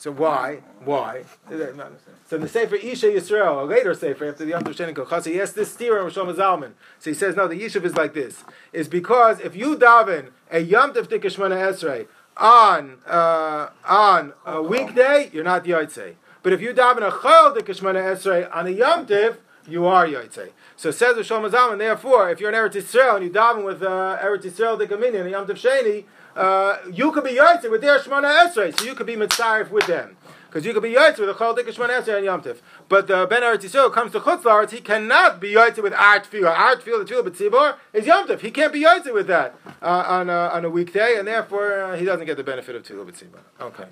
So why? Why? So in the Sefer Ishei Yisrael, a later Sefer after the Yom Sheni Kochasi, he has this steer in Rosham Zalman. So he says, no, the Yishuv is like this. Is because if you daven a Yom Tov Tikashmana Esrei on, uh, on a weekday, you're not Yotzei. But if you daven a Chol Tikashmana Esrei on a Yom Tov, you are Yotzei. So says Rosham Zalman, therefore, if you're in Eretz Yisrael and you daven with uh, Eretz Yisrael Tikamini and Yom Tov Sheni, uh, you could be Yotzei with their Shmona Esrei, so you could be Mitzaref with them. Because you could be Yaitz with a Chol Dik Shemon Esrei and Yom Tiv. But the Ben Eretz Yisrael comes to Chutz La'aretz, he cannot be Yaitz with Art Tefillah. Art Tefillah, the Tefillah B'tzibor, is Yom Tiv. He can't be Yaitz with that uh, on, a, on a weekday, and therefore uh, he doesn't get the benefit of Tefillah B'tzibor. Okay.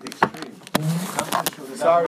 Sorry.